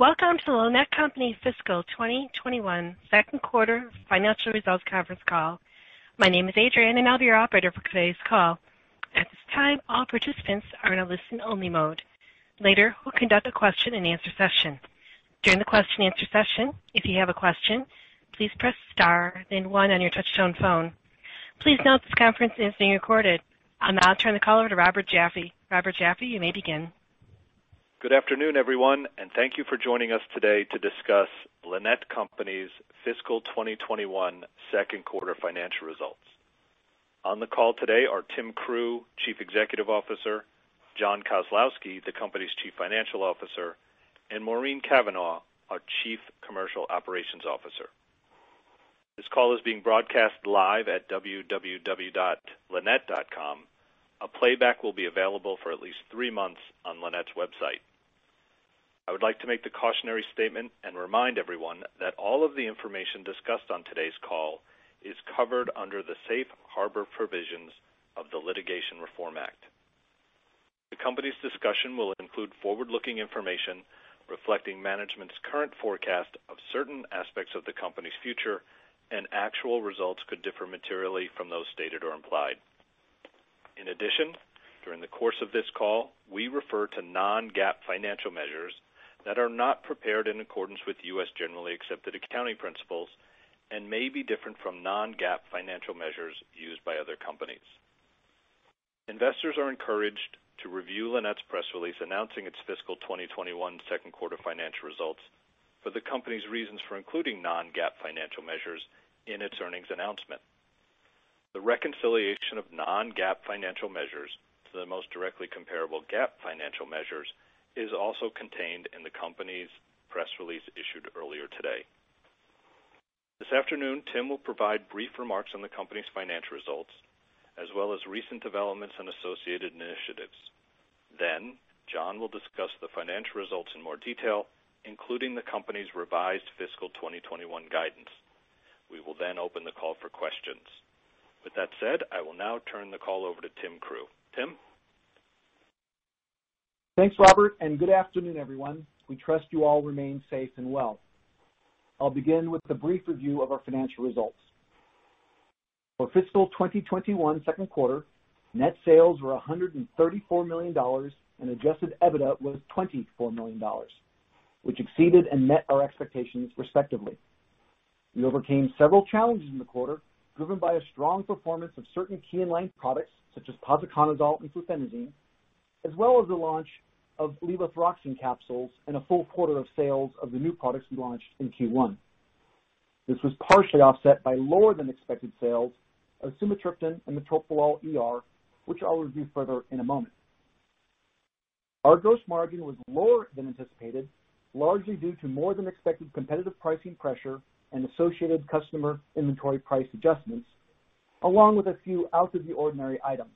Welcome to the Lannett Company Fiscal 2021 second quarter financial results conference call. My name is Adrienne, and I'll be your operator for today's call. At this time, all participants are in a listen-only mode. Later, we'll conduct a question and answer session. During the question and answer session, if you have a question, please press star then one on your touch-tone phone. Please note this conference is being recorded. I'll now turn the call over to Robert Jaffe. Robert Jaffe, you may begin. Good afternoon, everyone, and thank you for joining us today to discuss Lannett Company's fiscal 2021 second quarter financial results. On the call today are Tim Crew, Chief Executive Officer, John Kozlowski, the company's Chief Financial Officer, and Maureen Cavanaugh, our Chief Commercial Operations Officer. This call is being broadcast live at www.lannett.com. A playback will be available for at least three months on Lannett's website. I would like to make the cautionary statement and remind everyone that all of the information discussed on today's call is covered under the safe harbor provisions of the Litigation Reform Act. The company's discussion will include forward-looking information reflecting management's current forecast of certain aspects of the company's future, and actual results could differ materially from those stated or implied. In addition, during the course of this call, we refer to non-GAAP financial measures that are not prepared in accordance with U.S. generally accepted accounting principles and may be different from non-GAAP financial measures used by other companies. Investors are encouraged to review Lannett's press release announcing its fiscal 2021 second quarter financial results for the company's reasons for including non-GAAP financial measures in its earnings announcement. The reconciliation of non-GAAP financial measures to the most directly comparable GAAP financial measures is also contained in the company's press release issued earlier today. This afternoon, Tim will provide brief remarks on the company's financial results, as well as recent developments and associated initiatives. Then John will discuss the financial results in more detail, including the company's revised fiscal 2021 guidance. We will then open the call for questions. With that said, I will now turn the call over to Tim Crew. Tim? Thanks, Robert, and good afternoon, everyone. We trust you all remain safe and well. I'll begin with a brief review of our financial results. For fiscal 2021 second quarter, net sales were $134 million, and adjusted EBITDA was $24 million, which exceeded and met our expectations respectively. We overcame several challenges in the quarter, driven by a strong performance of certain key in-line products such as posaconazole and fluphenazine, as well as the launch of levothyroxine capsules and a full quarter of sales of the new products we launched in Q1. This was partially offset by lower than expected sales of sumatriptan and metoprolol ER, which I'll review further in a moment. Our gross margin was lower than anticipated, largely due to more than expected competitive pricing pressure and associated customer inventory price adjustments, along with a few out-of-the-ordinary items.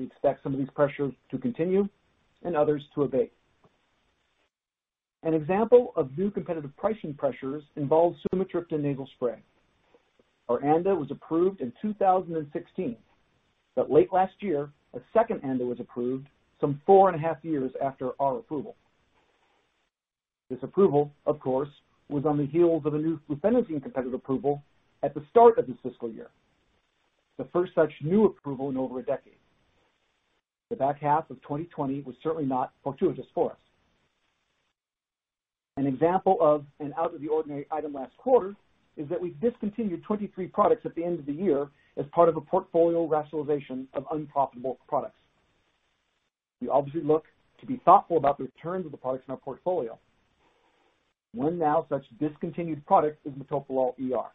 We expect some of these pressures to continue and others to abate. An example of new competitive pricing pressures involves sumatriptan nasal spray. Our ANDA was approved in 2016, but late last year, a second ANDA was approved some four and a half years after our approval. This approval, of course, was on the heels of a new fluphenazine competitive approval at the start of this fiscal year, the first such new approval in over a decade. The back half of 2020 was certainly not fortuitous for us. An example of an out-of-the-ordinary item last quarter is that we discontinued 23 products at the end of the year as part of a portfolio rationalization of unprofitable products. We obviously look to be thoughtful about the returns of the products in our portfolio. One now such discontinued product is metoprolol ER.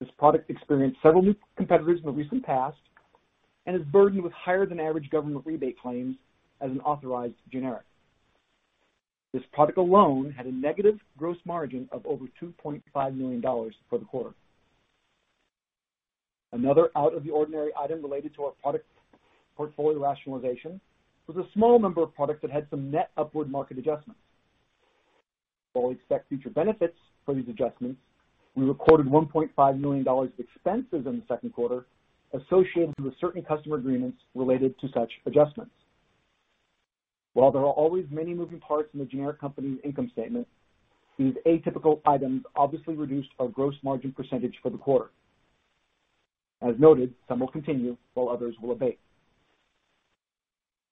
This product experienced several new competitors in the recent past and is burdened with higher than average government rebate claims as an authorized generic. This product alone had a negative gross margin of over $2.5 million for the quarter. Another out-of-the-ordinary item related to our product portfolio rationalization was a small number of products that had some net upward market adjustments. While we expect future benefits for these adjustments, we recorded $1.5 million of expenses in the second quarter associated with certain customer agreements related to such adjustments. While there are always many moving parts in the generic company's income statement, these atypical items obviously reduced our gross margin percentage for the quarter. As noted, some will continue while others will abate.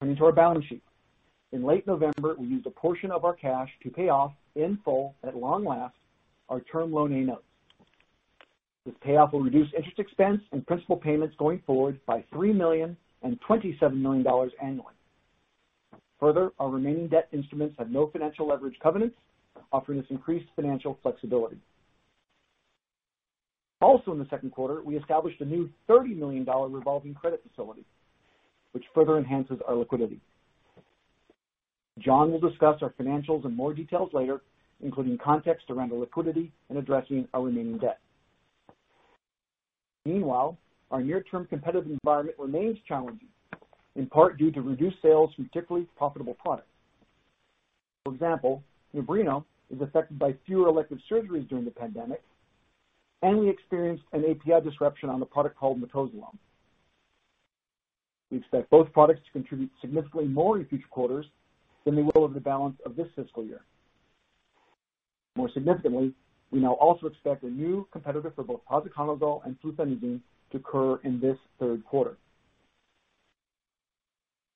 Turning to our balance sheet. In late November, we used a portion of our cash to pay off in full, at long last, our Term Loan A notes. This payoff will reduce interest expense and principal payments going forward by $3 million and $27 million annually. Further, our remaining debt instruments have no financial leverage covenants, offering us increased financial flexibility. Also in the second quarter, we established a new $30 million revolving credit facility, which further enhances our liquidity. John will discuss our financials in more details later, including context around the liquidity and addressing our remaining debt. Meanwhile, our near-term competitive environment remains challenging, in part due to reduced sales from particularly profitable products. For example, NUMBRINO is affected by fewer elective surgeries during the pandemic, and we experienced an API disruption on a product called metoprolol. We expect both products to contribute significantly more in future quarters than they will over the balance of this fiscal year. More significantly, we now also expect a new competitor for both posaconazole and fluphenazine to occur in this third quarter.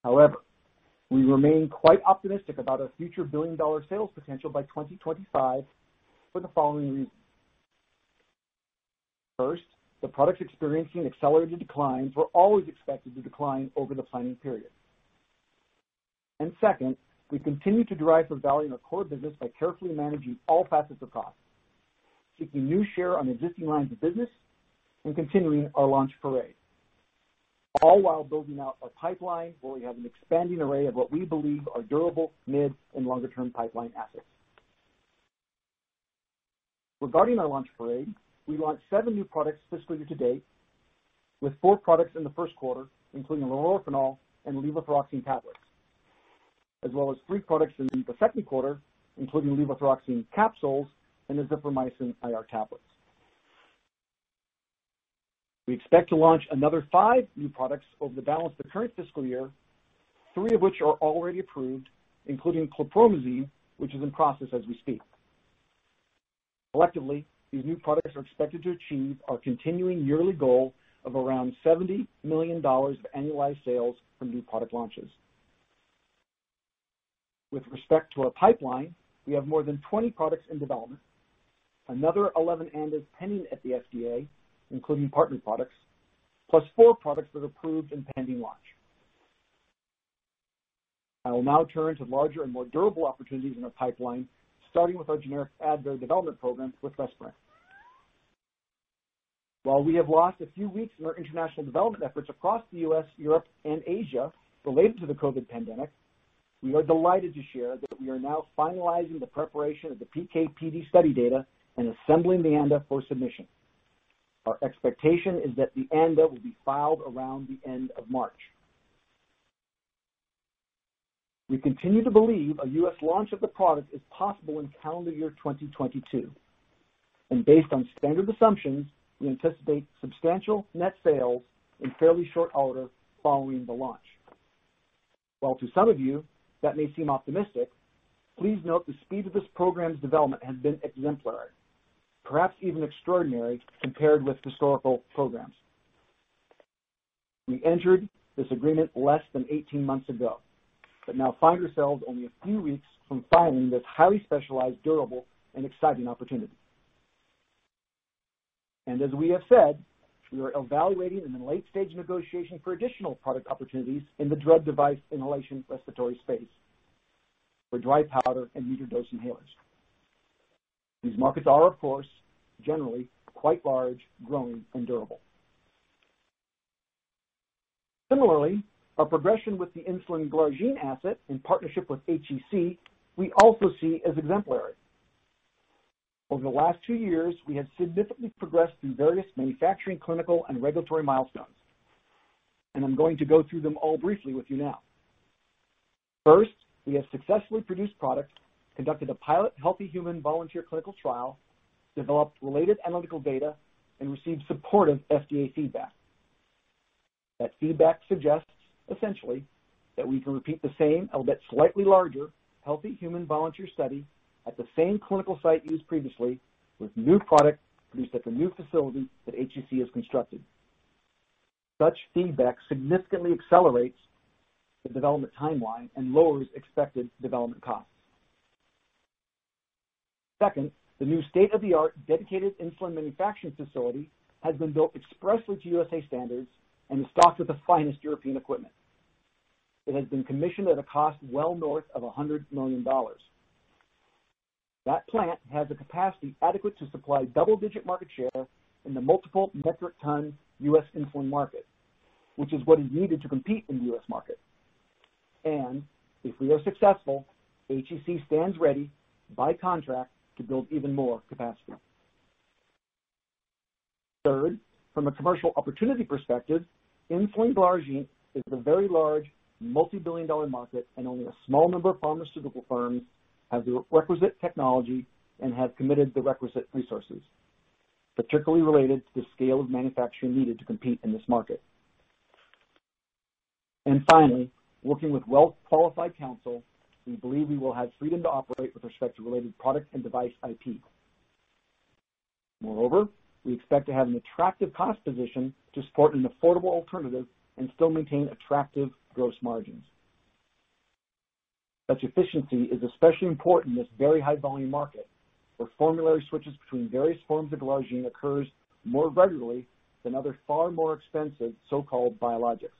However, we remain quite optimistic about our future billion-dollar sales potential by 2025 for the following reasons. First, the products experiencing accelerated declines were always expected to decline over the planning period. And Second, we continue to derive value in our core business by carefully managing all facets of cost, seeking new share on existing lines of business, and continuing our launch parade, all while building out our pipeline, where we have an expanding array of what we believe are durable mid and longer-term pipeline assets. Regarding our launch parade, we launched seven new products fiscal year to date, with four products in the first quarter, including lornofanol and levothyroxine tablets, as well as three products in the second quarter, including levothyroxine capsules and azithromycin IR tablets. We expect to launch another five new products over the balance of the current fiscal year, three of which are already approved, including chlorpromazine, which is in process as we speak. Collectively, these new products are expected to achieve our continuing yearly goal of around $70 million of annualized sales from new product launches. With respect to our pipeline, we have more than 20 products in development, another 11 ANDAs pending at the FDA, including partner products, plus four products that are approved and pending launch. I will now turn to larger and more durable opportunities in our pipeline, starting with our generic Advair development program with Respirent. While we have lost a few weeks in our international development efforts across the U.S., Europe, and Asia related to the COVID pandemic, we are delighted to share that we are now finalizing the preparation of the PK/PD study data and assembling the ANDA for submission. Our expectation is that the ANDA will be filed around the end of March. We continue to believe a U.S. launch of the product is possible in calendar year 2022. and Based on standard assumptions, we anticipate substantial net sales in fairly short order following the launch. While to some of you that may seem optimistic, please note the speed of this program's development has been exemplary, perhaps even extraordinary compared with historical programs. We entered this agreement less than 18 months ago, but now find ourselves only a few weeks from filing this highly specialized, durable, and exciting opportunity. And as we have said, we are evaluating in late-stage negotiation for additional product opportunities in the drug device inhalation respiratory space for dry powder and metered-dose inhalers. These markets are, of course, generally quite large, growing, and durable. Similarly, our progression with the insulin glargine asset in partnership with HEC, we also see as exemplary. Over the last two years, we have significantly progressed through various manufacturing, clinical, and regulatory milestones, and I'm going to go through them all briefly with you now. First, we have successfully produced product, conducted a pilot healthy human volunteer clinical trial, developed related analytical data, and received supportive FDA feedback. That feedback suggests, essentially, that we can repeat the same, albeit slightly larger, healthy human volunteer study at the same clinical site used previously with new product produced at the new facility that HEC has constructed. Such feedback significantly accelerates the development timeline and lowers expected development costs. Second, the new state-of-the-art dedicated insulin manufacturing facility has been built expressly to USA standards and is stocked with the finest European equipment. It has been commissioned at a cost well north of $100 million. That plant has a capacity adequate to supply double-digit market share in the multiple metric ton U.S. insulin market, which is what is needed to compete in the U.S. market. And if we are successful, HEC stands ready by contract to build even more capacity. Third, from a commercial opportunity perspective, insulin glargine is a very large multi-billion dollar market, and only a small number of pharmaceutical firms have the requisite technology and have committed the requisite resources, particularly related to the scale of manufacturing needed to compete in this market. And finally, working with well-qualified counsel, we believe we will have freedom to operate with respect to related product and device IP. Moreover, we expect to have an attractive cost position to support an affordable alternative and still maintain attractive gross margins. Such efficiency is especially important in this very high volume market, where formulary switches between various forms of glargine occurs more regularly than other far more expensive so-called biologics.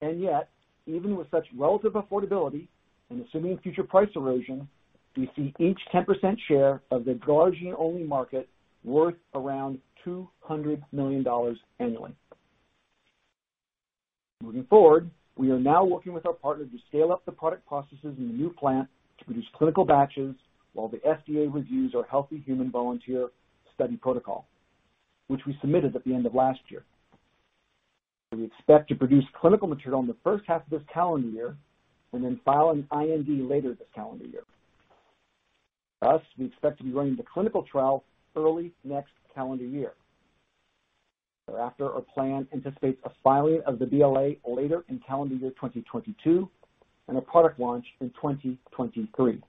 And yet, even with such relative affordability and assuming future price erosion, we see each 10% share of the glargine-only market worth around $200 million annually. Moving forward, we are now working with our partner to scale up the product processes in the new plant to produce clinical batches while the FDA reviews our healthy human volunteer study protocol, which we submitted at the end of last year. We expect to produce clinical material in the first half of this calendar year and then file an IND later this calendar year. Thus, we expect to be running the clinical trial early next calendar year. Thereafter, our plan anticipates a filing of the BLA later in calendar year 2022 and a product launch in 2023.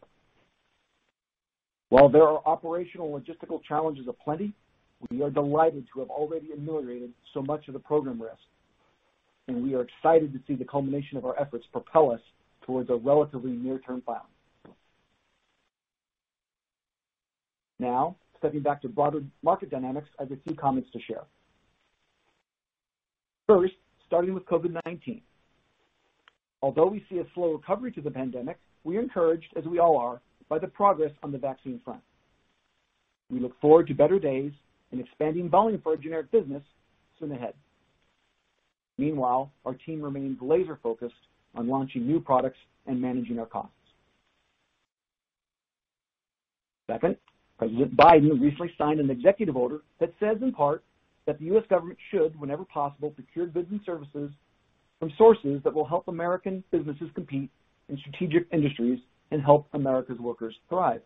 While there are operational logistical challenges aplenty, we are delighted to have already ameliorated so much of the program risk, and we are excited to see the culmination of our efforts propel us towards a relatively near-term filing. Now, stepping back to broader market dynamics, I have a few comments to share. First, starting with COVID-19. Although we see a slow recovery to the pandemic, we are encouraged, as we all are, by the progress on the vaccine front. We look forward to better days and expanding volume for our generic business soon ahead. Meanwhile, our team remains laser-focused on launching new products and managing our costs. Second, President Biden recently signed an executive order that says, in part, that the U.S. government should, whenever possible, procure goods and services from sources that will help American businesses compete in strategic industries and help America's workers thrive.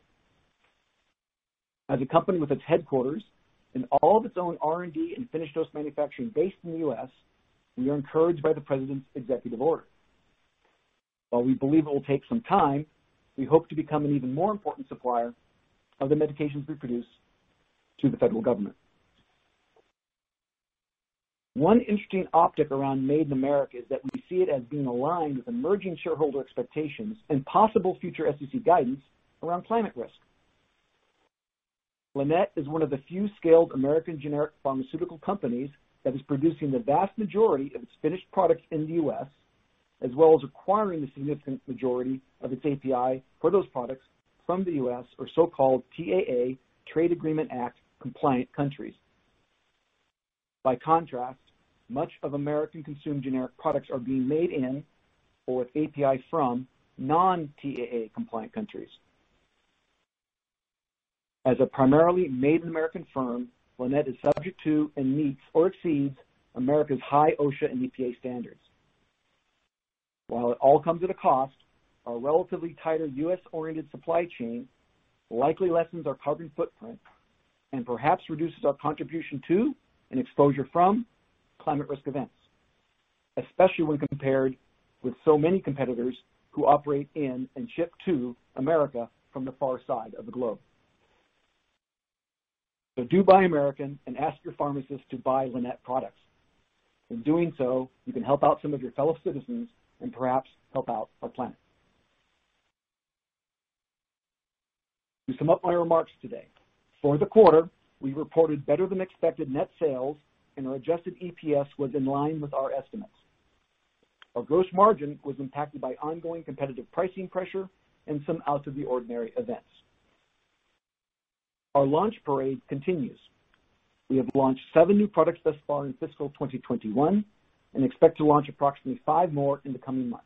As a company with its headquarters and all of its own R&D and finished dose manufacturing based in the U.S., we are encouraged by the President's executive order. While we believe it will take some time, we hope to become an even more important supplier of the medications we produce to the federal government. One interesting optic around Made in America is that we see it as being aligned with emerging shareholder expectations and possible future SEC guidance around climate risk. Lannett is one of the few scaled American generic pharmaceutical companies that is producing the vast majority of its finished products in the U.S., as well as acquiring the significant majority of its API for those products from the U.S. or so-called TAA, Trade Agreement Act, compliant countries. By contrast, much of American consumed generic products are being made in or with API from non-TAA compliant countries. As a primarily Made in America firm, Lannett is subject to and meets or exceeds America's high OSHA and EPA standards. While it all comes at a cost, our relatively tighter U.S.-oriented supply chain likely lessens our carbon footprint and perhaps reduces our contribution to and exposure from climate risk events, especially when compared with so many competitors who operate in and ship to America from the far side of the globe. So do buy American and ask your pharmacist to buy Lannett products. In doing so, you can help out some of your fellow citizens and perhaps help out our planet. To sum up my remarks today, for the quarter, we reported better than expected net sales, and our adjusted EPS was in line with our estimates. Our gross margin was impacted by ongoing competitive pricing pressure and some out of the ordinary events. Our launch parade continues. We have launched seven new products thus far in fiscal 2021 and expect to launch approximately five more in the coming months.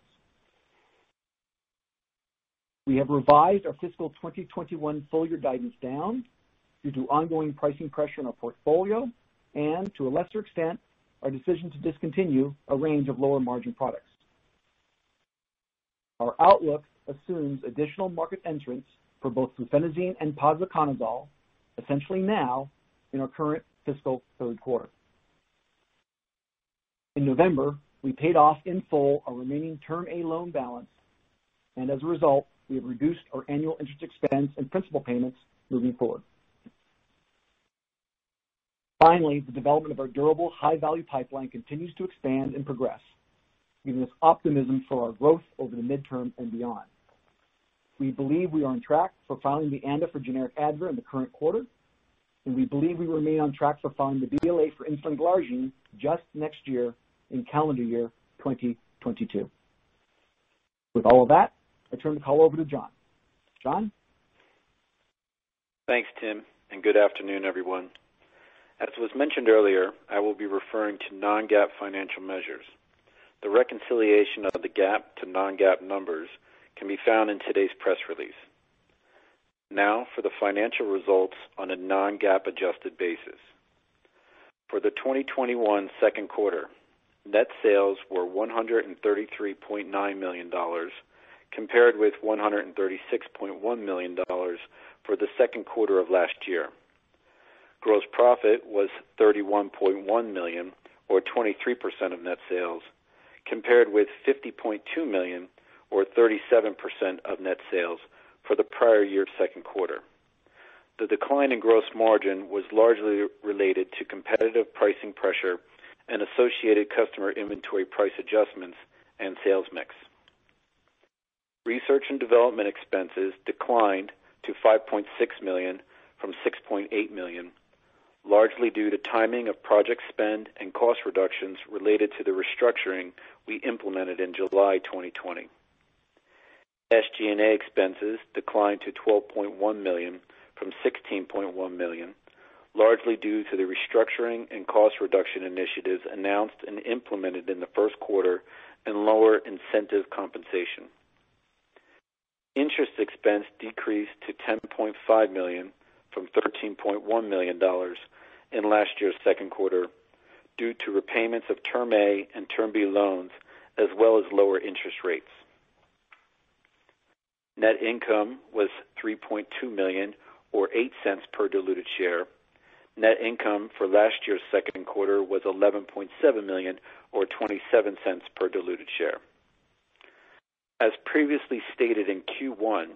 We have revised our fiscal 2021 full-year guidance down due to ongoing pricing pressure in our portfolio and, to a lesser extent, our decision to discontinue a range of lower-margin products. Our outlook assumes additional market entrants for both fluphenazine and posaconazole, essentially now in our current fiscal third quarter. In November, we paid off in full our remaining Term A loan balance, and as a result, we have reduced our annual interest expense and principal payments moving forward. Finally, the development of our durable high-value pipeline continues to expand and progress, giving us optimism for our growth over the midterm and beyond. We believe we are on track for filing the ANDA for generic Advair in the current quarter, and we believe we remain on track for filing the BLA for insulin glargine just next year in calendar year 2022. With all of that, I turn the call over to John. John? Thanks, Tim, and good afternoon, everyone. As was mentioned earlier, I will be referring to non-GAAP financial measures. The reconciliation of the GAAP to non-GAAP numbers can be found in today's press release. Now for the financial results on a non-GAAP adjusted basis. For the 2021 second quarter, net sales were $133.9 million, compared with $136.1 million for the second quarter of last year. Gross profit was 31.1 million, or 23% of net sales, compared with $50.2 million, or 37% of net sales for the prior year second quarter. The decline in gross margin was largely related to competitive pricing pressure and associated customer inventory price adjustments and sales mix. Research and development expenses declined to 5.6 million from 6.8 million, largely due to timing of project spend and cost reductions related to the restructuring we implemented in July 2020. SG&A expenses declined to 12.1 million from 16.1 million, largely due to the restructuring and cost reduction initiatives announced and implemented in the first quarter and lower incentive compensation. Interest expense decreased to 10.5 million from $13.1 million in last year's second quarter due to repayments of Term A and Term B loans, as well as lower interest rates. Net income was 3.2 million, or $0.08 per diluted share. Net income for last year's second quarter was 11.7 million, or $0.27 per diluted share. As previously stated in Q1,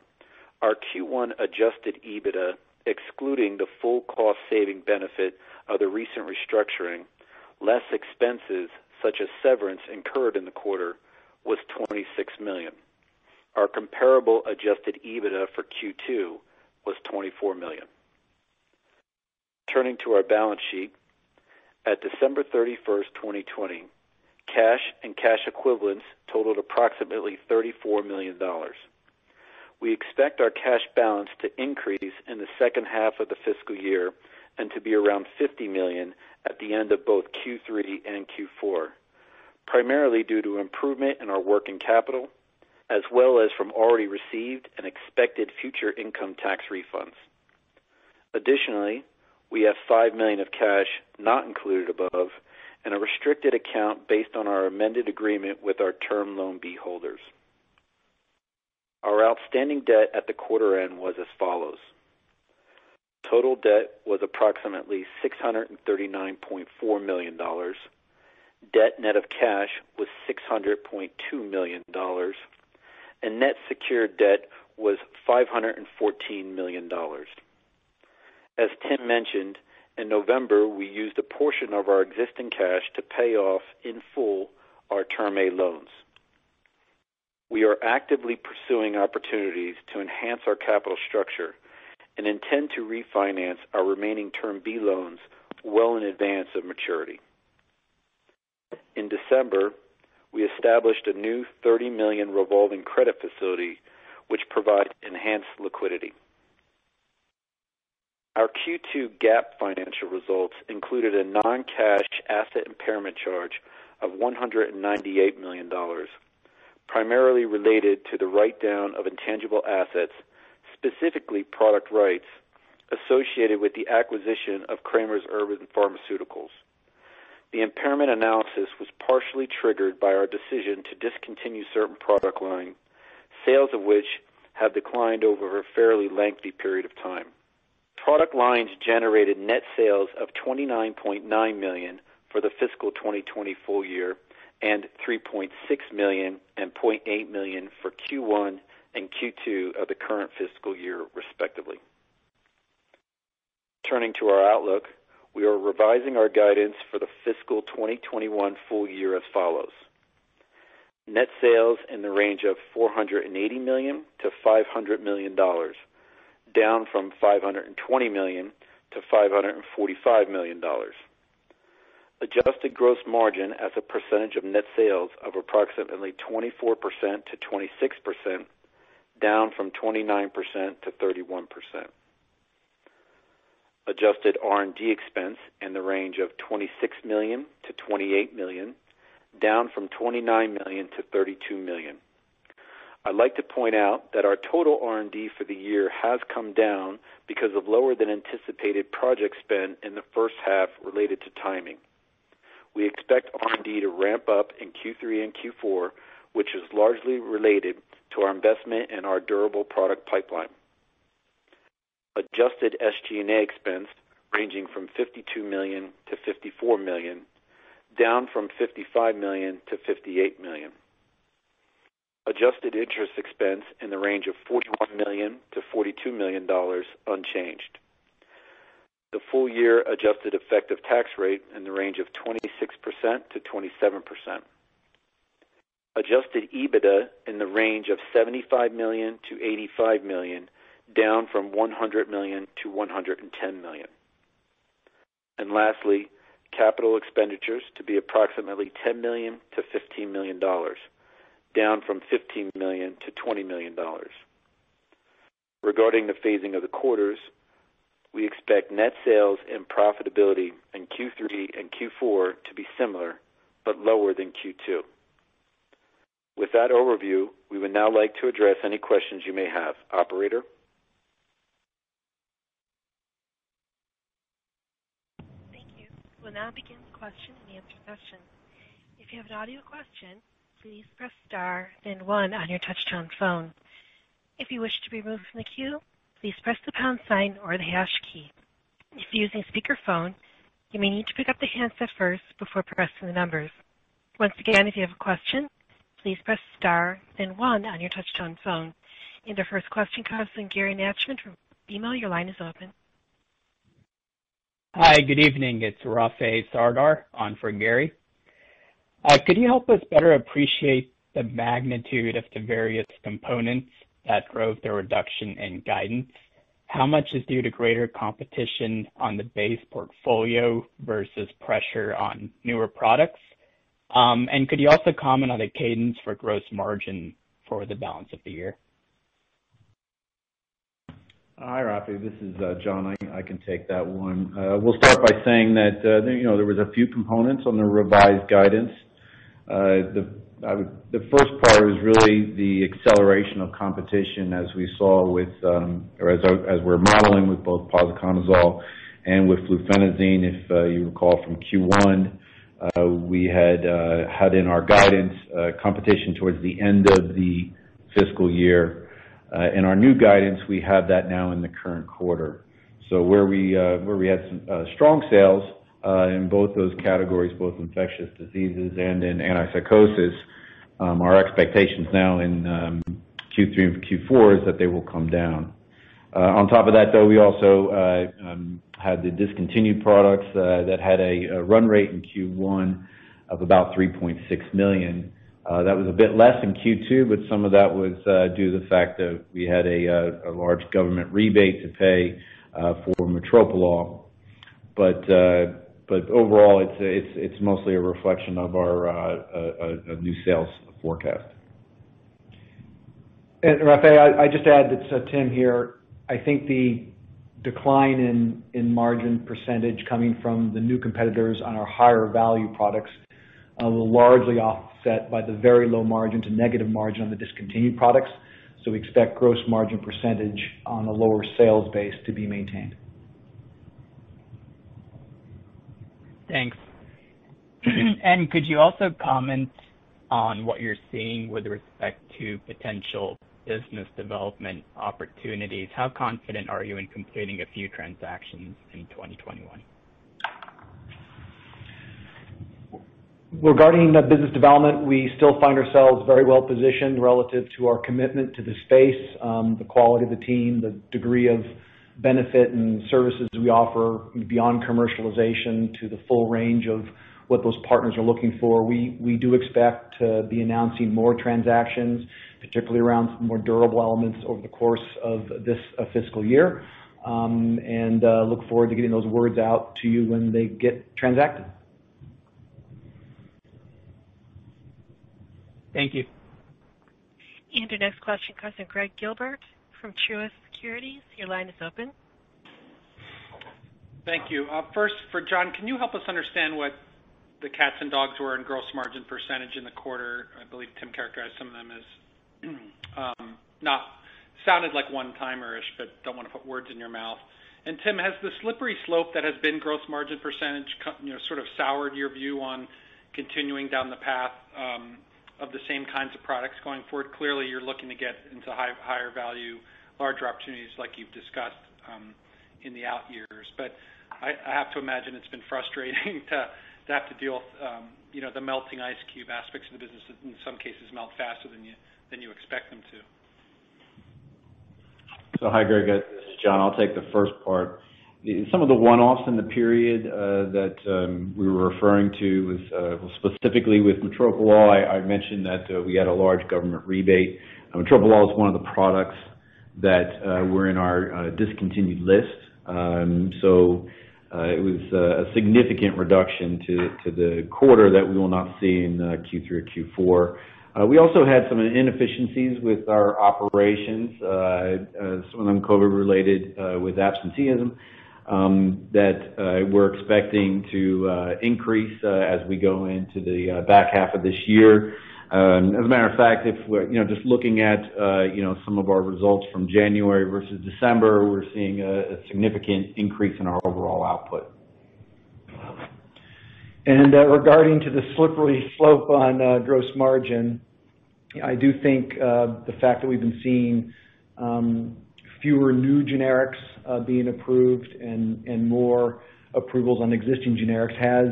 our Q1 adjusted EBITDA, excluding the full cost-saving benefit of the recent restructuring, less expenses such as severance incurred in the quarter, was $26 million. Our comparable adjusted EBITDA for Q2 was 24 million. Turning to our balance sheet, at December 31st, 2020, cash and cash equivalents totaled approximately $34 million. We expect our cash balance to increase in the second half of the fiscal year and to be around 50 million at the end of both Q3 and Q4, primarily due to improvement in our working capital, as well as from already received and expected future income tax refunds. Additionally, we have 5 million of cash not included above and a restricted account based on our amended agreement with our Term Loan B holders. Our outstanding debt at the quarter end was as follows. Total debt was approximately $639.4 million. debt net of cash was $600.2 million, and net secured debt was $514 million. As Tim mentioned, in November, we used a portion of our existing cash to pay off in full our Term A loans. We are actively pursuing opportunities to enhance our capital structure and intend to refinance our remaining Term B loans well in advance of maturity. In December, we established a new 30 million revolving credit facility, which provides enhanced liquidity. Our Q2 GAAP financial results included a non-cash asset impairment charge of $198 million, primarily related to the write-down of intangible assets, specifically product rights, associated with the acquisition of Kremers-Urban Pharmaceuticals. The impairment analysis was partially triggered by our decision to discontinue certain product lines, sales of which have declined over a fairly lengthy period of time. Product lines generated net sales of 29.9 million for the fiscal 2020 full year and $3.6 million and $0.8 million for Q1 and Q2 of the current fiscal year, respectively. Turning to our outlook, we are revising our guidance for the fiscal 2021 full year as follows. Net sales in the range of $480 million-$500 million, down from $520 million-$545 million. Adjusted gross margin as a percentage of net sales of approximately 24%-26%, down from 29%-31%. Adjusted R&D expense in the range of $26 million-$28 million, down from $29 million-$32 million. I'd like to point out that our total R&D for the year has come down because of lower than anticipated project spend in the first half related to timing. We expect R&D to ramp up in Q3 and Q4, which is largely related to our investment in our durable product pipeline. Adjusted SG&A expense ranging from $52 million-$54 million, down from $55 million-$58 million. Adjusted interest expense in the range of $41 million-$42 million, unchanged. The full year adjusted effective tax rate in the range of 26%-27%. Adjusted EBITDA in the range of $75 million-$85 million, down from $100 million-$110 million. Lastly, capital expenditures to be approximately $10 million-$15 million, down from $15 million-$20 million. Regarding the phasing of the quarters, we expect net sales and profitability in Q3 and Q4 to be similar, but lower than Q2. With that overview, we would now like to address any questions you may have. Operator? We'll now begin the question and answer session. If you have an audio question, please press star then one on your touch-tone phone. If you wish to be removed from the queue, please press the pound sign or the hash key. If you're using speakerphone, you may need to pick up the handset first before pressing the numbers. Once again, if you have a question, please press star then one on your touch-tone phone. Our first question comes from Gary Nachman from BMO. Your line is open. Hi, good evening. It's Rafe Sardar on for Gary. Could you help us better appreciate the magnitude of the various components that drove the reduction in guidance? How much is due to greater competition on the base portfolio versus pressure on newer products? Um and could you also comment on the cadence for gross margin for the balance of the year? Hi, Rafe. This is uh, John. I can take that one. Uh, we'll start by saying that uh, know there was a few components on the revised guidance. The first part is really the acceleration of competition as we saw with, um, or as we're modeling with both posaconazole and with fluphenazine. If you recall from Q1, we had uh had in our guidance competition towards the end of the fiscal year. In our new guidance, we have that now in the current quarter. So where we uh where we had some strong sales uh in both those categories, both infectious diseases and in antipsychosis. Um our expectations now in um Q3 and Q4 is that they will come down. Uh on top of that, though, we also uh um had the discontinued products that had a run rate in Q1 of about $3.6 million. Uh, that was a bit less in Q2, but some of that was uh, due to the fact that we had a uh, large government rebate to pay for metoprolol. Overall, it's uh it's it's mostly a reflection of our new sales forecast. Rafay, I'd just add, it's Tim here. I think the decline in margin percentage coming from the new competitors on our higher value products will largely offset by the very low margin to negative margin on the discontinued products. So we expect gross margin percentage on a lower sales base to be maintained. Thanks. And could you also comment on what you're seeing with respect to potential business development opportunities? How confident are you in completing a few transactions in 2021? Regarding business development, we still find ourselves very well positioned relative to our commitment to the space, um, the quality of the team, the degree of benefit and services we offer beyond commercialization to the full range of what those partners are looking for. We we do expect to be announcing more transactions, particularly around more durable elements over the course of this uh, fiscal year, um, and uh, look forward to getting those words out to you when they get transacted. Thank you. Our next question comes from Gregg Gilbert from Truist Securities. Your line is open. Thank you. First, for John, can you help us understand what the cats and dogs were in gross margin percentage in the quarter? I believe Tim characterized some of them as um not sounded like one-timer-ish, but don't want to put words in your mouth. And Tim, has the slippery slope that has been gross margin percentage sort of soured your view on continuing down the path of the same kinds of products going forward? Clearly, you're looking to get into higher value, larger opportunities like you've discussed in the out years. But I have to imagine it's been frustrating to have to deal with um you know the melting ice cube aspects of the business that in some cases melt faster than you than you expect them to. So hi, Gregg. This is John. I'll take the first part. Some of the one-offs in the period uh, that um, we were referring to was uh, specifically with metoprolol. I mentioned that uh, we had a large government rebate. Metoprolol is one of the products that were in our discontinued list. Um, so it was a significant reduction to the quarter that we will not see in Q3 or Q4. We also had some inefficiencies with our operations, some of them COVID related with absenteeism, Um, that uh, we're expecting to uh, increase uh, as we go into the back half of this year. Um, as a matter of fact, if we're, you know, just looking at you know, some of our results from January versus December, we're seeing a significant increase in our overall output. And uh regarding to the slippery slope on gross margin, I do think the fact that we've been seeing um, fewer new generics uh, being approved and more approvals on existing generics has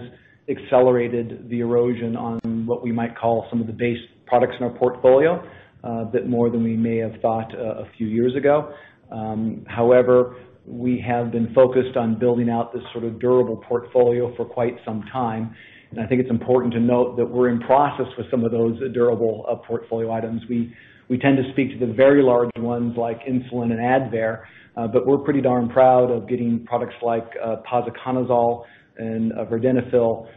accelerated the erosion on what we might call some of the base products in our portfolio, uh, a bit more than we may have thought uh, a few years ago. Um, however, we have been focused on building out this sort of durable portfolio for quite some time, and I think it's important to note that we're in process with some of those durable portfolio items. We tend to speak to the very large ones like insulin and Advair, but we're pretty darn proud of getting products like posaconazole and vardenafil,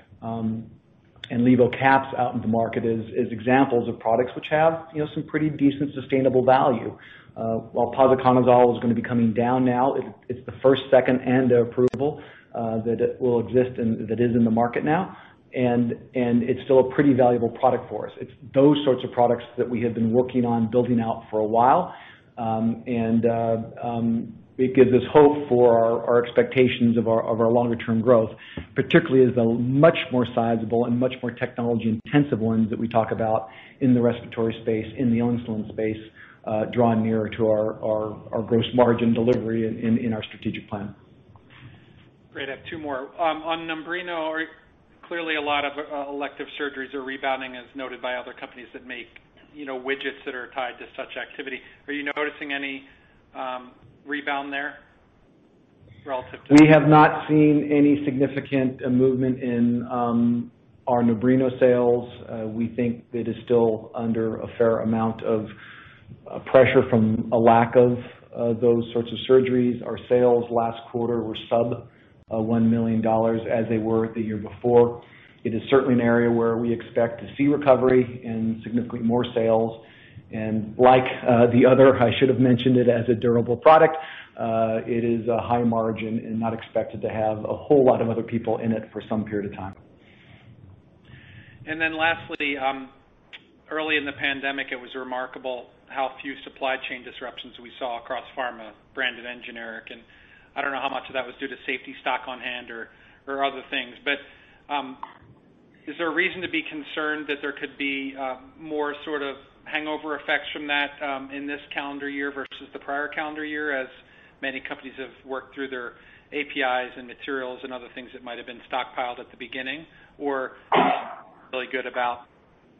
and levocaps out into the market as examples of products which have you know some pretty decent sustainable value. Uh while posaconazole is going to be coming down now, it's the first, second ANDA approval uh, that will exist and that is in the market now, and and it's still a pretty valuable product for us. It's those sorts of products that we have been working on building out for a while. Um, and uh, um, it gives us hope for our expectations of our of our longer-term growth, particularly as the much more sizable and much more technology-intensive ones that we talk about in the respiratory space, in the insulin space, uh, draw nearer to our gross margin delivery in our strategic plan. Great. I have two more. Um, on NUMBRINO, clearly a lot of uh, elective surgeries are rebounding, as noted by other companies that make you know, widgets that are tied to such activity. Are you noticing any um, rebound there relative to? We have not seen any significant uh, movement in um, our NUMBRINO sales. Uh, we think it is still under a fair amount of pressure from a lack of those sorts of surgeries. Our sales last quarter were sub Uh, $1 million as they were the year before. It is certainly an area where we expect to see recovery and significantly more sales. And like uh, the other, I should have mentioned it as a durable product, uh, it is a high margin and not expected to have a whole lot of other people in it for some period of time. And then lastly, um, early in the pandemic, it was remarkable how few supply chain disruptions we saw across pharma, branded and generic. I don't know how much of that was due to safety stock on hand or other things. But um is there a reason to be concerned that there could be uh, more sort of hangover effects from that um, in this calendar year versus the prior calendar year, as many companies have worked through their APIs and materials and other things that might have been stockpiled at the beginning? Or really good about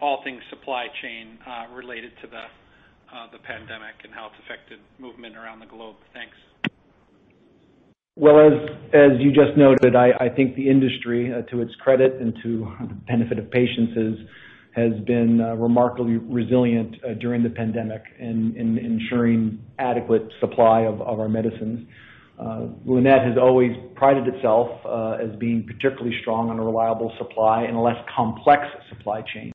all things supply chain uh, related to uh, the pandemic and how it's affected movement around the globe? Thanks. Well, as as you just noted, I I think the industry, uh, to its credit and to the benefit of patients, has been uh, remarkably resilient uh, during the pandemic and in ensuring adequate supply of of our medicines. Lannett has always prided itself as being particularly strong on a reliable supply and a less complex supply chain.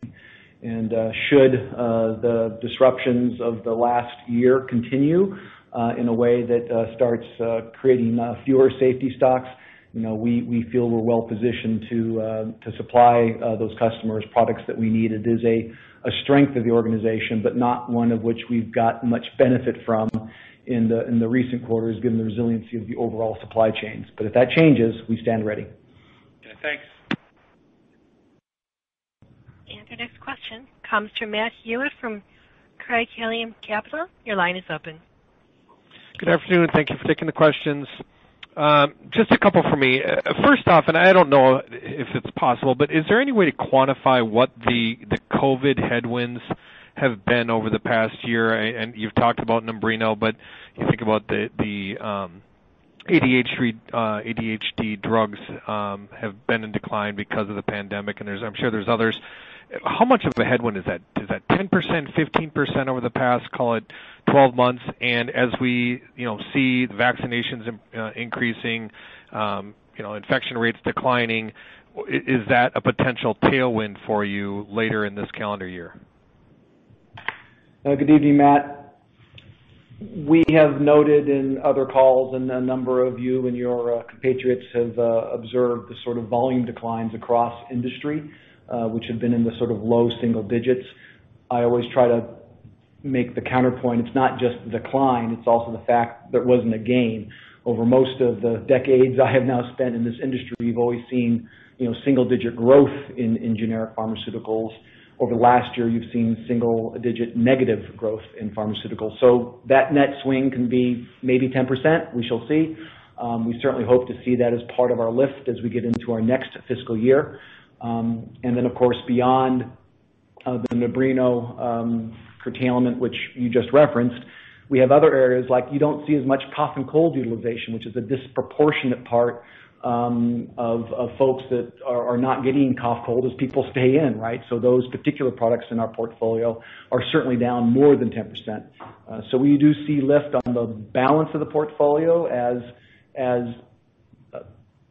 And uh should uh the disruptions of the last year continue Uh, in a way that uh, starts uh, creating fewer safety stocks, you know, we feel we're well positioned to to supply those customers products that we need. It is a strength of the organization, but not one of which we've got much benefit from in the in the recent quarters, given the resiliency of the overall supply chains. But if that changes, we stand ready. Okay, thanks. Our next question comes from Matt Hewitt from Craig-Hallum Capital. Your line is open. Good afternoon. Thank you for taking the questions. Um, just a couple from me. Uh, first off, and I don't know if it's possible, but is there any way to quantify what the COVID headwinds have been over the past year? And you've talked about NUMBRINO, but you think about the um, ADHD uh, drugs um, have been in decline because of the pandemic, and I'm sure there's others. How much of a headwind is that? Is that 10%, 15% over the past, call it 12 months? And as we you know, see vaccinations uh, increasing, um, you know, infection rates declining, is that a potential tailwind for you later in this calendar year? Uh, good evening, Matt. We have noted in other calls, and a number of you and your uh, compatriots have observed the sort of volume declines across industry, which have been in the sort of low single digits. I always try to make the counterpoint. It's not just the decline, it's also the fact that there wasn't a gain. Over most of the decades I have now spent in this industry, we've always seen you know, single-digit growth in in generic pharmaceuticals. Over the last year, you've seen single-digit negative growth in pharmaceuticals. So that net swing can be maybe 10%. We shall see. Um, we certainly hope to see that as part of our lift as we get into our next fiscal year. Um, and then of course, beyond uh, the NUMBRINO um, curtailment, which you just referenced, we have other areas like you don't see as much cough and cold utilization, which is a disproportionate part um, of folks that are not getting cough, cold as people stay in, right? So those particular products in our portfolio are certainly down more than 10%. Uh, so, we do see lift on the balance of the portfolio as as uh,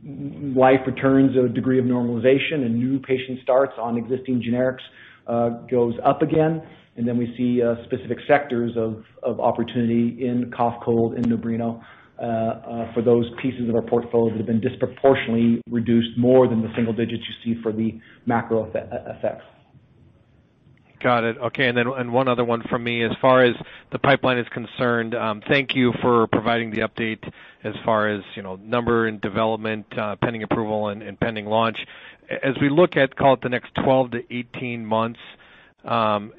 life returns a degree of normalization and new patient starts on existing generics uh, goes up again. Then we see uh, specific sectors of opportunity in cough, cold, in NUMBRINO uh, uh, for those pieces of our portfolio that have been disproportionately reduced more than the single digits you see for the macro effects. Got it. Okay. And then and one other one from me. As far as the pipeline is concerned, um, thank you for providing the update as far as you know number and development, pending approval and pending launch. As we look at, call it the next 12 to 18 months, Um,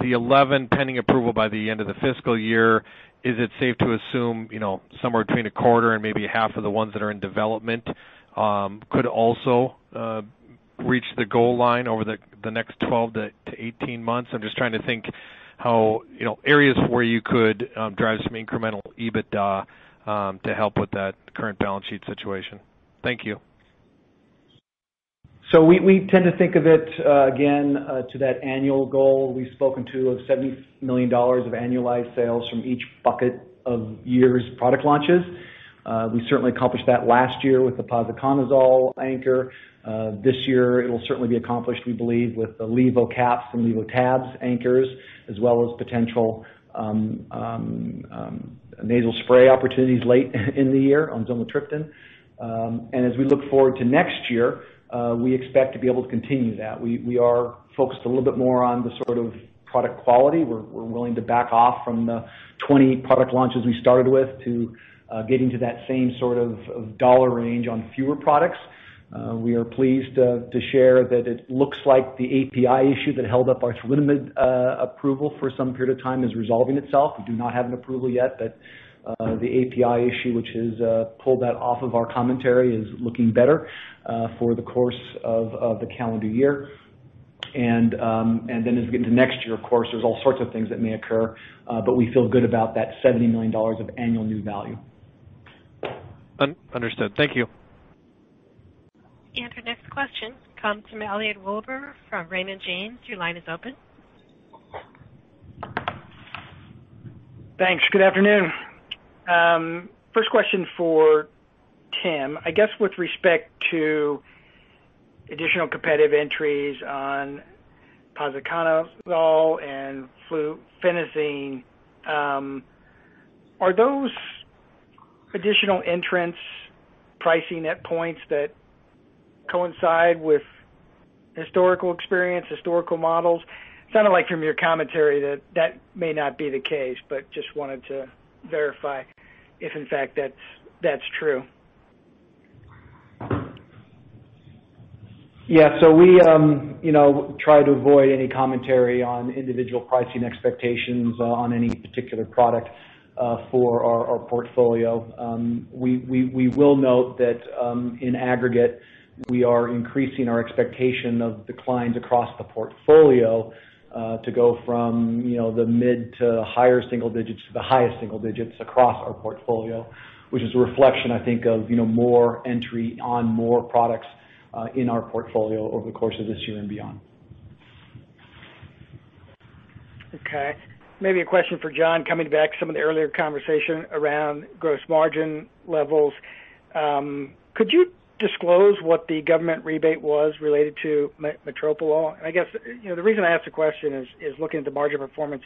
the 11 pending approval by the end of the fiscal year, is it safe to assume you know, somewhere between a quarter and maybe half of the ones that are in development um, could also uh, reach the goal line over the next 12 to 18 months? I'm just trying to think how you know, areas where you could um, drive some incremental EBITDA to help with that current balance sheet situation. Thank you. So we tend to think of it, uh, again, uh, to that annual goal we've spoken to of $70 million of annualized sales from each bucket of year's product launches. Uh, we certainly accomplished that last year with the posaconazole anchor. This year, it'll certainly be accomplished, we believe, with the levo caps and levo tabs anchors, as well as potential um, um, um, nasal spray opportunities late in the year on zolmitriptan. And as we look forward to next year, Uh, we expect to be able to continue that. We we are focused a little bit more on the sort of product quality. We're we're willing to back off from the 20 product launches we started with to uh, getting to that same sort of dollar range on fewer products. Uh, we are pleased to to share that it looks like the API issue that held up our thalidomide approval for some period of time is resolving itself. We do not have an approval yet, but Uh, the API issue, which has uh, pulled that off of our commentary, is looking better uh, for the course of the calendar year. Um, and then as we get into next year, of course, there's all sorts of things that may occur, but we feel good about that $70 million of annual new value. Understood. Thank you. Our next question comes from Elliot Wilbur from Raymond James. Your line is open. Thanks. Good afternoon. Um, first question for Tim. I guess with respect to additional competitive entries on posaconazole and fluphenazine, um, are those additional entrants pricing at points that coincide with historical experience, historical models? Sounded like from your commentary that that may not be the case, but just wanted to verify if in fact that's that's true. Yeah. So we um, you know, try to avoid any commentary on individual pricing expectations uh, on any particular product uh, for our portfolio. Um we we will note that um, in aggregate, we are increasing our expectation of declines across the portfolio Uh, to go from you know, the mid to higher single digits to the highest single digits across our portfolio, which is a reflection, I think, of you know, more entry on more products uh, in our portfolio over the course of this year and beyond. Okay. Maybe a question for John, coming back to some of the earlier conversation around gross margin levels. Um, could you disclose what the government rebate was related to metoprolol? I guess, you know, the reason I ask the question is is looking at the margin performance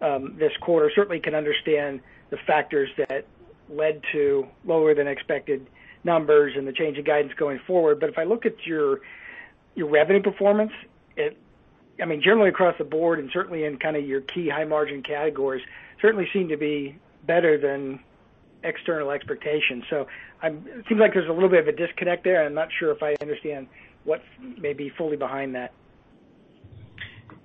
um, this quarter, certainly can understand the factors that led to lower than expected numbers and the change in guidance going forward. But if I look at your your revenue performance, it, I mean, generally across the board and certainly in kind of your key high margin categories, certainly seem to be better than external expectations. It seems like there's a little bit of a disconnect there, I'm not sure if I understand what may be fully behind that.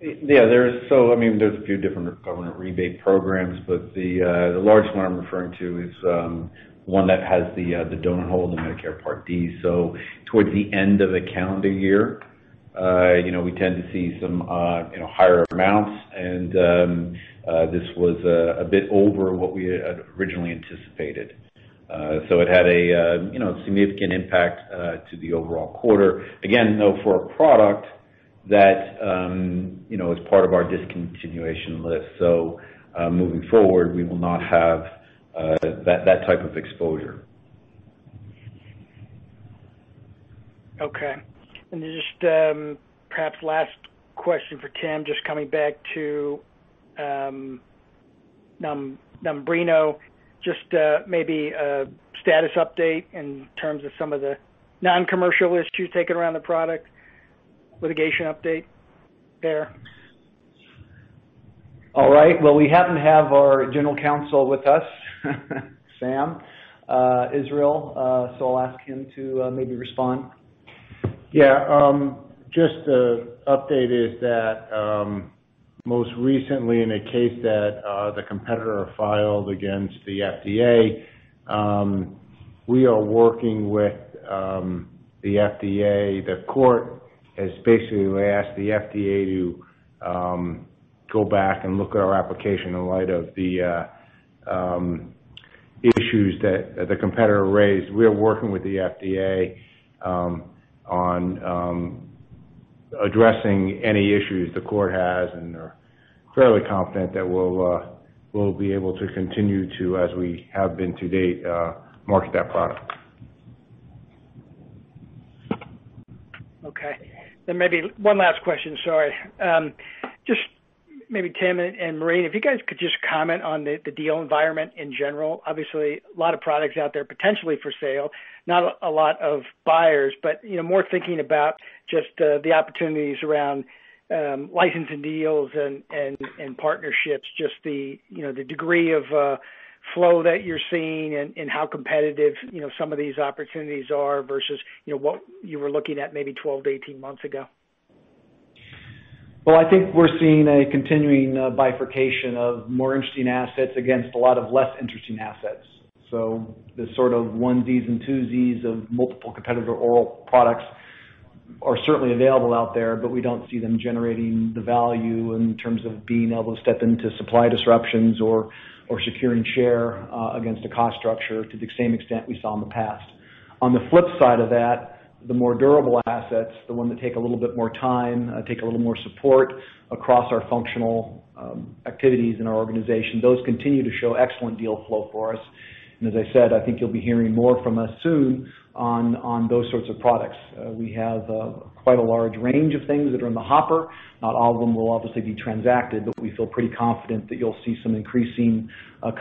Yeah. There's so I mean, there's a few different government rebate programs, but the uh, the largest one I'm referring to is um, one that has the uh, the donut hole in the Medicare Part D. So towards the end of a calendar year, uh, you know we tend to see some you know higher amounts, and um, this was a bit over what we had originally anticipated. Uh, it had a uh, you know, significant impact uh, to the overall quarter. Again, though, for a product that, um, you know, is part of our discontinuation list. So uh moving forward, we will not have uh that type of exposure. Okay. And just um, perhaps last question for Tim, just coming back to um, NUMBRINO, just uh, maybe a status update in terms of some of the non-commercial issues taken around the product, litigation update there. All right. Well, we happen to have our General Counsel with us, Sam uh, Israel. Uh, so I'll ask him to uh, maybe respond. Yeah. Um, just the update is that um, most recently in a case that the competitor filed against the FDA. Um we are working with um the FDA. The court has basically asked the FDA to um go back and look at our application in light of the issues that the competitor raised. We are working with the FDA um on addressing any issues the court has, and are fairly confident that we'll uh we'll be able to continue to, as we have been to date, market that product. Okay. Then maybe one last question, sorry. Just maybe Tim and Maureen, if you guys could just comment on the deal environment in general. Obviously, a lot of products out there potentially for sale, not a lot of buyers, but you know more thinking about just uh, the opportunities around um, licensing deals and and partnerships, just the you know, the degree of uh, flow that you're seeing and and how competitive you know some of these opportunities are versus you know what you were looking at maybe 12 to 18 months ago. Well, I think we're seeing a continuing uh, bifurcation of more interesting assets against a lot of less interesting assets. So the sort of onesies and twosies of multiple competitor oral products are certainly available out there, but we don't see them generating the value in terms of being able to step into supply disruptions or or securing share uh, against a cost structure to the same extent we saw in the past. On the flip side of that, the more durable assets, the ones that take a little bit more time, uh, take a little more support across our functional um, activities in our organization, those continue to show excellent deal flow for us. And as I said, I think you'll be hearing more from us soon on on those sorts of products. We have quite a large range of things that are in the hopper. Not all of them will obviously be transacted, but we feel pretty confident that you'll see some increasing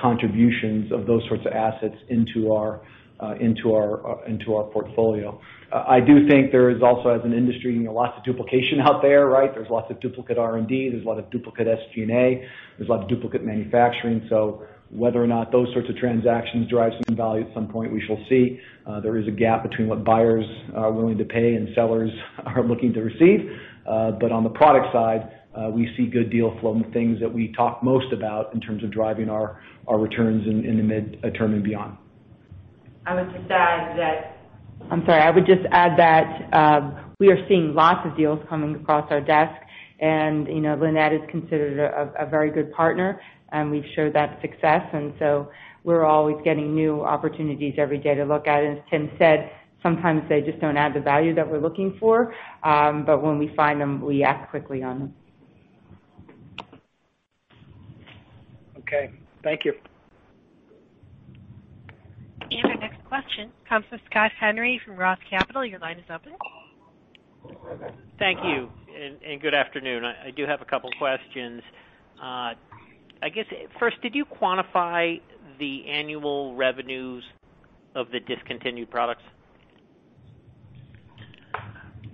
contributions of those sorts of assets into our uh into our uh into our portfolio. I do think there is also, as an industry, lots of duplication out there, right? There's lots of duplicate R&D, there's a lot of duplicate SG&A, there's a lot of duplicate manufacturing. Whether or not those sorts of transactions drive some value at some point, we shall see. There is a gap between what buyers are willing to pay and sellers are looking to receive. Uh but on the product side, we see good deal flow in the things that we talk most about in terms of driving our our returns in the mid-term and beyond. I would just add that I'm sorry, I would just add that um we are seeing lots of deals coming across our desk, and Lannett is considered a very good partner, and we've showed that success. And so we're always getting new opportunities every day to look at. And as Tim said, sometimes they just don't add the value that we're looking for. Um but when we find them, we act quickly on them. Okay. Thank you. And our next question comes from Scott Henry from ROTH Capital. Your line is open. Thank you, and good afternoon. I do have a couple questions. I guess, first, did you quantify the annual revenues of the discontinued products?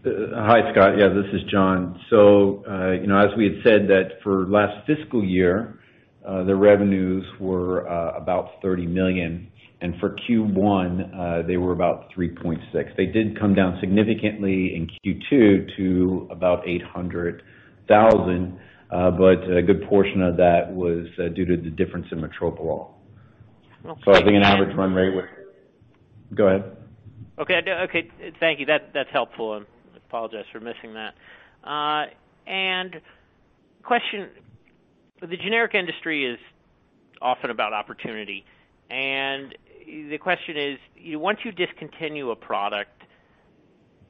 Uh, hi, Scott. Yeah, this is John. So uh you know, as we had said that for last fiscal year, uh, the revenues were uh, about 30 million, and for Q1, they were about $3.6 million. They did come down significantly in Q2 to about $800,000, but a good portion of that was due to the difference in metoprolol. Okay. I think an average run rate would Go ahead. Okay. Thank you. That's helpful, I apologize for missing that. Uh question, the generic industry is often about opportunity, and the question is, once you discontinue a product,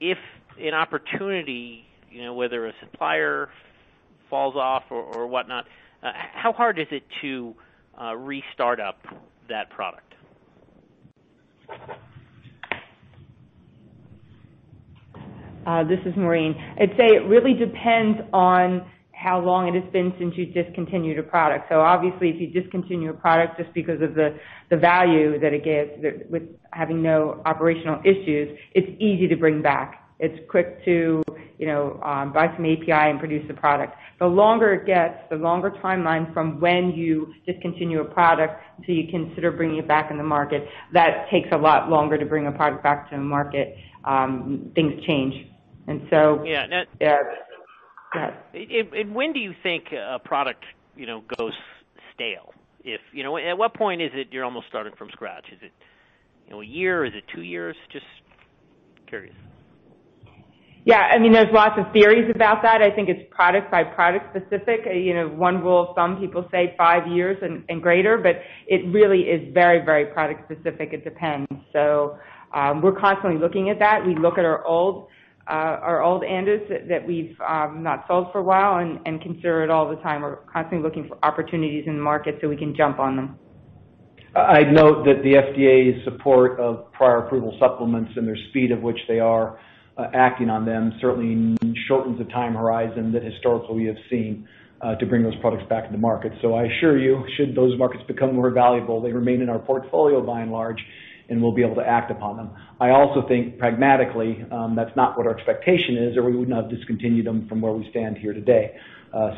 if an opportunity, whether a supplier falls off or whatnot, uh, how hard is it to uh, restart up that product? Uh, this is Maureen. I'd say it really depends on how long it has been since you discontinued a product. So obviously, if you discontinue a product just because of the value that it gives with having no operational issues, it's easy to bring back. It's quick to you know, um buy some API and produce the product. The longer it gets, the longer timeline from when you discontinue a product till you consider bringing it back in the market, that takes a lot longer to bring a product back to the market. Things change. And so Yeah. Yes. When do you think a product you know, goes stale? If you know, At what point is it you're almost starting from scratch? Is it you know, a year? Is it two years? Just curious. Yeah. I mean there's lots of theories about that. I think it's product by product specific. Uh you know, one rule of thumb, people say five years and greater, but it really is very very product specific. It depends. So um we're constantly looking at that. We look at our old ANDAs that we've not sold for a while and consider it all the time. We're constantly looking for opportunities in the market so we can jump on them. I'd note that the FDA's support of prior approval supplements and their speed of which they are acting on them certainly shortens the time horizon that historically we have seen to bring those products back to the market. So i assure you, should those markets become more valuable, they remain in our portfolio by and large, and we'll be able to act upon them. I also think pragmatically, um that's not what our expectation is, or we would not have discontinued them from where we stand here today.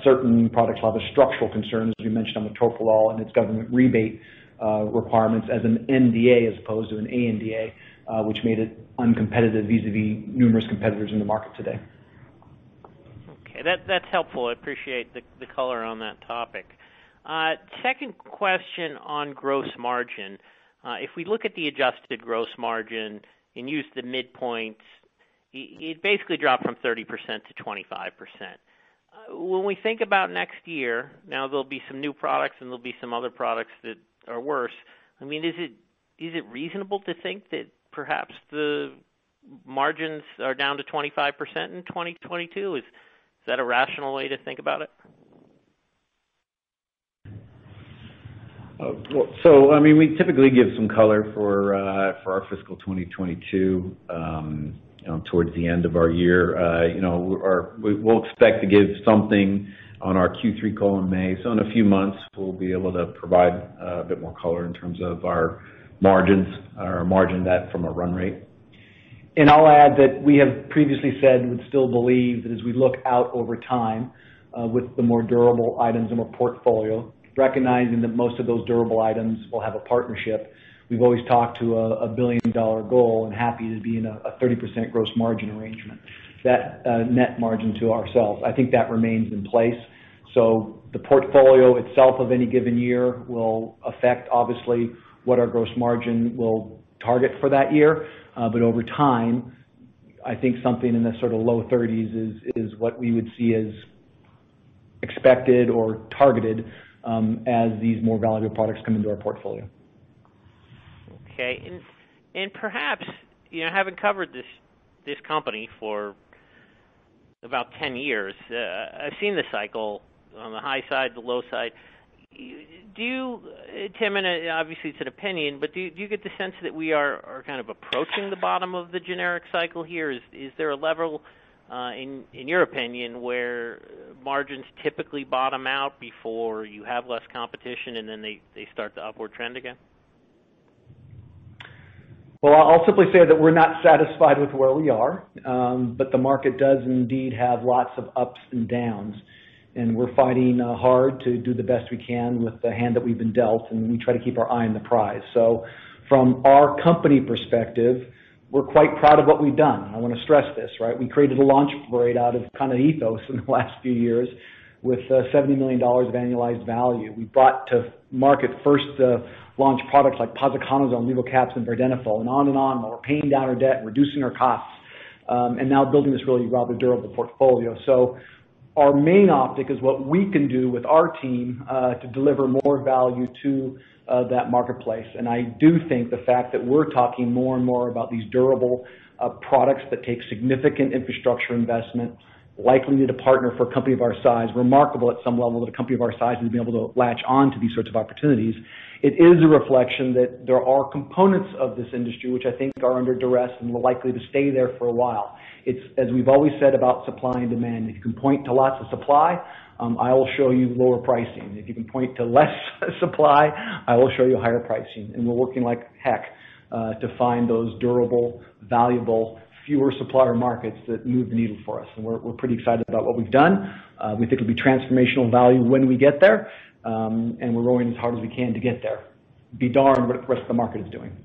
Certain products will have a structural concern, as we mentioned on metoprolol and its government rebate uh requirements as an NDA as opposed to an ANDA, Uh, which made it uncompetitive vis-a-vis numerous competitors in the market today. Okay. That's helpful. I appreciate the color on that topic. Uh, second question on gross margin. Uh, if we look at the adjusted gross margin and use the midpoints, it basically dropped from 30% to 25%. When we think about next year, now there'll be some new products and there'll be some other products that are worse. I mean is it reasonable to think that perhaps the margins are down to 25% in 2022? Is that a rational way to think about it? Uh, so, I mean, we typically give some color for uh for our fiscal 2022 um, towards the end of our year. Uh, you know, we'll expect to give something on our Q3 call in May. So in a few months, we'll be able to provide uh, a bit more color in terms of our margins, our margin that from a run rate. And I'll add that we have previously said, and still believe, that as we look out over time uh, with the more durable items in our portfolio, recognizing that most of those durable items will have a partnership, we've always talked to a billion-dollar goal and happy to be in a 30% gross margin arrangement. That uh, net margin to ourselves, I think that remains in place. So the portfolio itself of any given year will affect, obviously, what our gross margin will target for that year. Uh but over time, I think something in the sort of low 30s is is what we would see as expected or targeted as these more valuable products come into our portfolio. Okay. Perhaps, you know, having covered this company for about 10 years, I've seen the cycle on the high side, the low side. Uh, Tim, and uh, obviously it's an opinion, but do you get the sense that we are kind of approaching the bottom of the generic cycle here? Is is there a level, uh, in in your opinion, where margins typically bottom out before you have less competition and then they start the upward trend again? Well, I'll simply say that we're not satisfied with where we are. Um, but the market does indeed have lots of ups and downs, and we're fighting uh, hard to do the best we can with the hand that we've been dealt, and we try to keep our eye on the prize. So from our company perspective, we're quite proud of what we've done. I want to stress this, right? We created a launch parade out of kind of ethos in the last few years with uh, $70 million of annualized value. We brought to market first uh, launch products like posaconazole, levocaps, and vardenafil, and on and on, while we're paying down our debt reducing our costs, um, and now building this really rather durable portfolio. Our main optic is what we can do with our team uh, to deliver more value to uh, that marketplace. And I do think the fact that we're talking more and more about these durable uh, products that take significant infrastructure investment, likely to partner for a company of our size, remarkable at some level that a company of our size has been able to latch on to these sorts of opportunities. It is a reflection that there are components of this industry which I think are under duress and are likely to stay there for a while. It's as we've always said about supply and demand. If you can point to lots of supply, um, I will show you lower pricing. If you can point to less supply, I will show you higher pricing. And we're working like heck uh, to find those durable, valuable, fewer supplier markets that move the needle for us. And we're pretty excited about what we've done. Uh, we think it'll be transformational value when we get there, um, and we're rowing as hard as we can to get there. Be darned what the rest of the market is doing.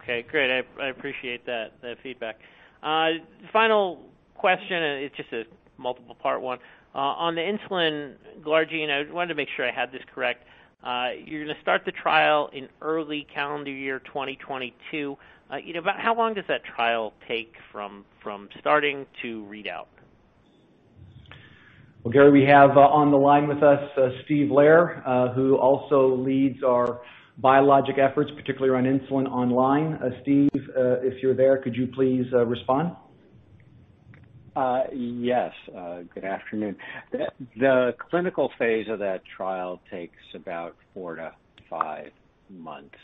Okay, great. I appreciate that feedback. Uh, final question, and it's just a multiple part one. Uh, on the insulin glargine, I wanted to make sure I had this correct. You're going to start the trial in early calendar year 2022. Uh, about how long does that trial take from from starting to read out? Well, Gary, we have uh, on the line with us uh, Steve Lehrer, who also leads our biologic efforts, particularly around insulin online. Steve, if you're there, could you please respond? Yes. Good afternoon. The clinical phase of that trial takes about four to five months.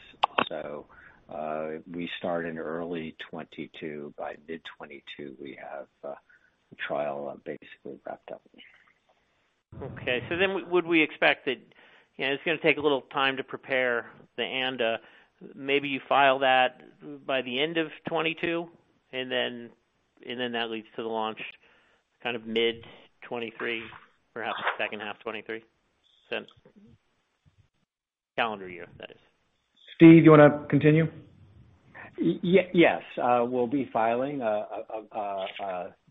Uh, we start in early 2022. By mid 2022, we have uh, the trial uh, basically wrapped up. Okay. So then would we expect that it's going to take a little time to prepare the ANDA, maybe you file that by the end of 2022, and then and then that leads to the launch kind of mid 2023, perhaps second half 2023? Calendar year, that is. Steve, you want to continue? Yes. Uh, we'll be filing a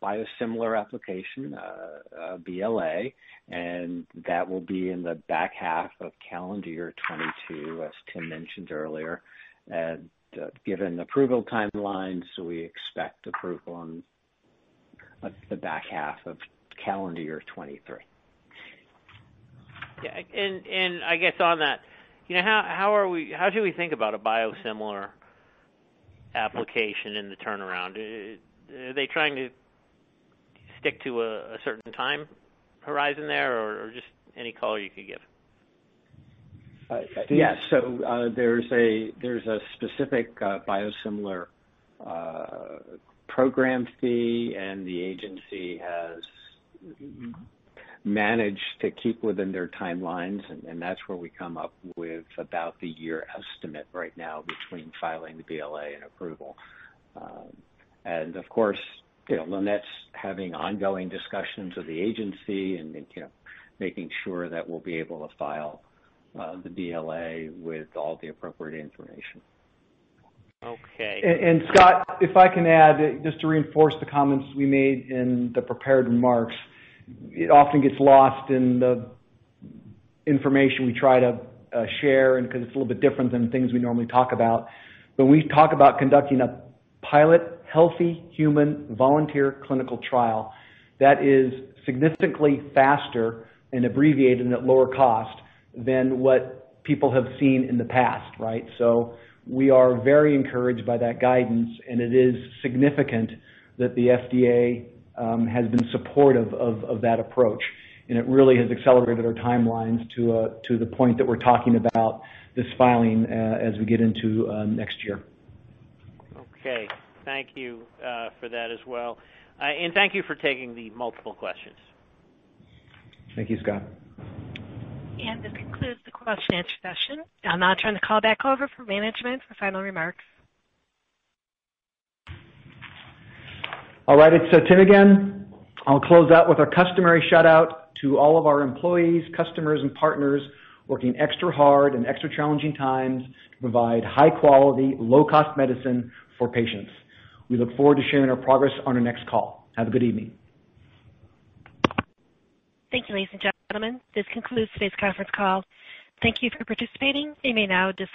biosimilar application, uh, uh, a BLA, and that will be in the back half of calendar year 2022, as Tim mentioned earlier. And given approval timelines, we expect approval in the back half of calendar year 2023. Yeah. I guess on that, how how should we think about a biosimilar application in the turnaround? Are they trying to stick to a certain time horizon there, or just any color you could give? Uh, yes. So uh, there's a specific uh, biosimilar uh, program fee, and the agency has managed to keep within their timelines, and that's where we come up with about the year estimate right now between filing the BLA and approval. Um and of course, you know, Lannett's having ongoing discussions with the agency and you know, making sure that we'll be able to file the BLA with all the appropriate information. Okay. And Scott, if I can add, just to reinforce the comments we made in the prepared remarks. It often gets lost in the information we try to uh, share, because it's a little bit different than things we normally talk about. When we talk about conducting a pilot healthy human volunteer clinical trial, that is significantly faster and abbreviated and at lower cost than what people have seen in the past, right? So we are very encouraged by that guidance, and it is significant that the FDA Um, has been supportive of that approach. And it really has accelerated our timelines to uh, the point that we're talking about this filing uh, as we get into um, next year. Okay. Thank you uh, for that as well. And thank you for taking the multiple questions. Thank you, Scott. And this concludes the question and answer session. I'll now turn the call back over for management for final remarks. All right. It's uh, Tim again. I'll close out with our customary shout-out to all of our employees, customers, and partners working extra hard in extra challenging times to provide high-quality, low-cost medicine for patients. We look forward to sharing our progress on our next call. Have a good evening. Thank you, ladies and gentlemen. This concludes today's conference call. Thank you for participating. You may now disconnect.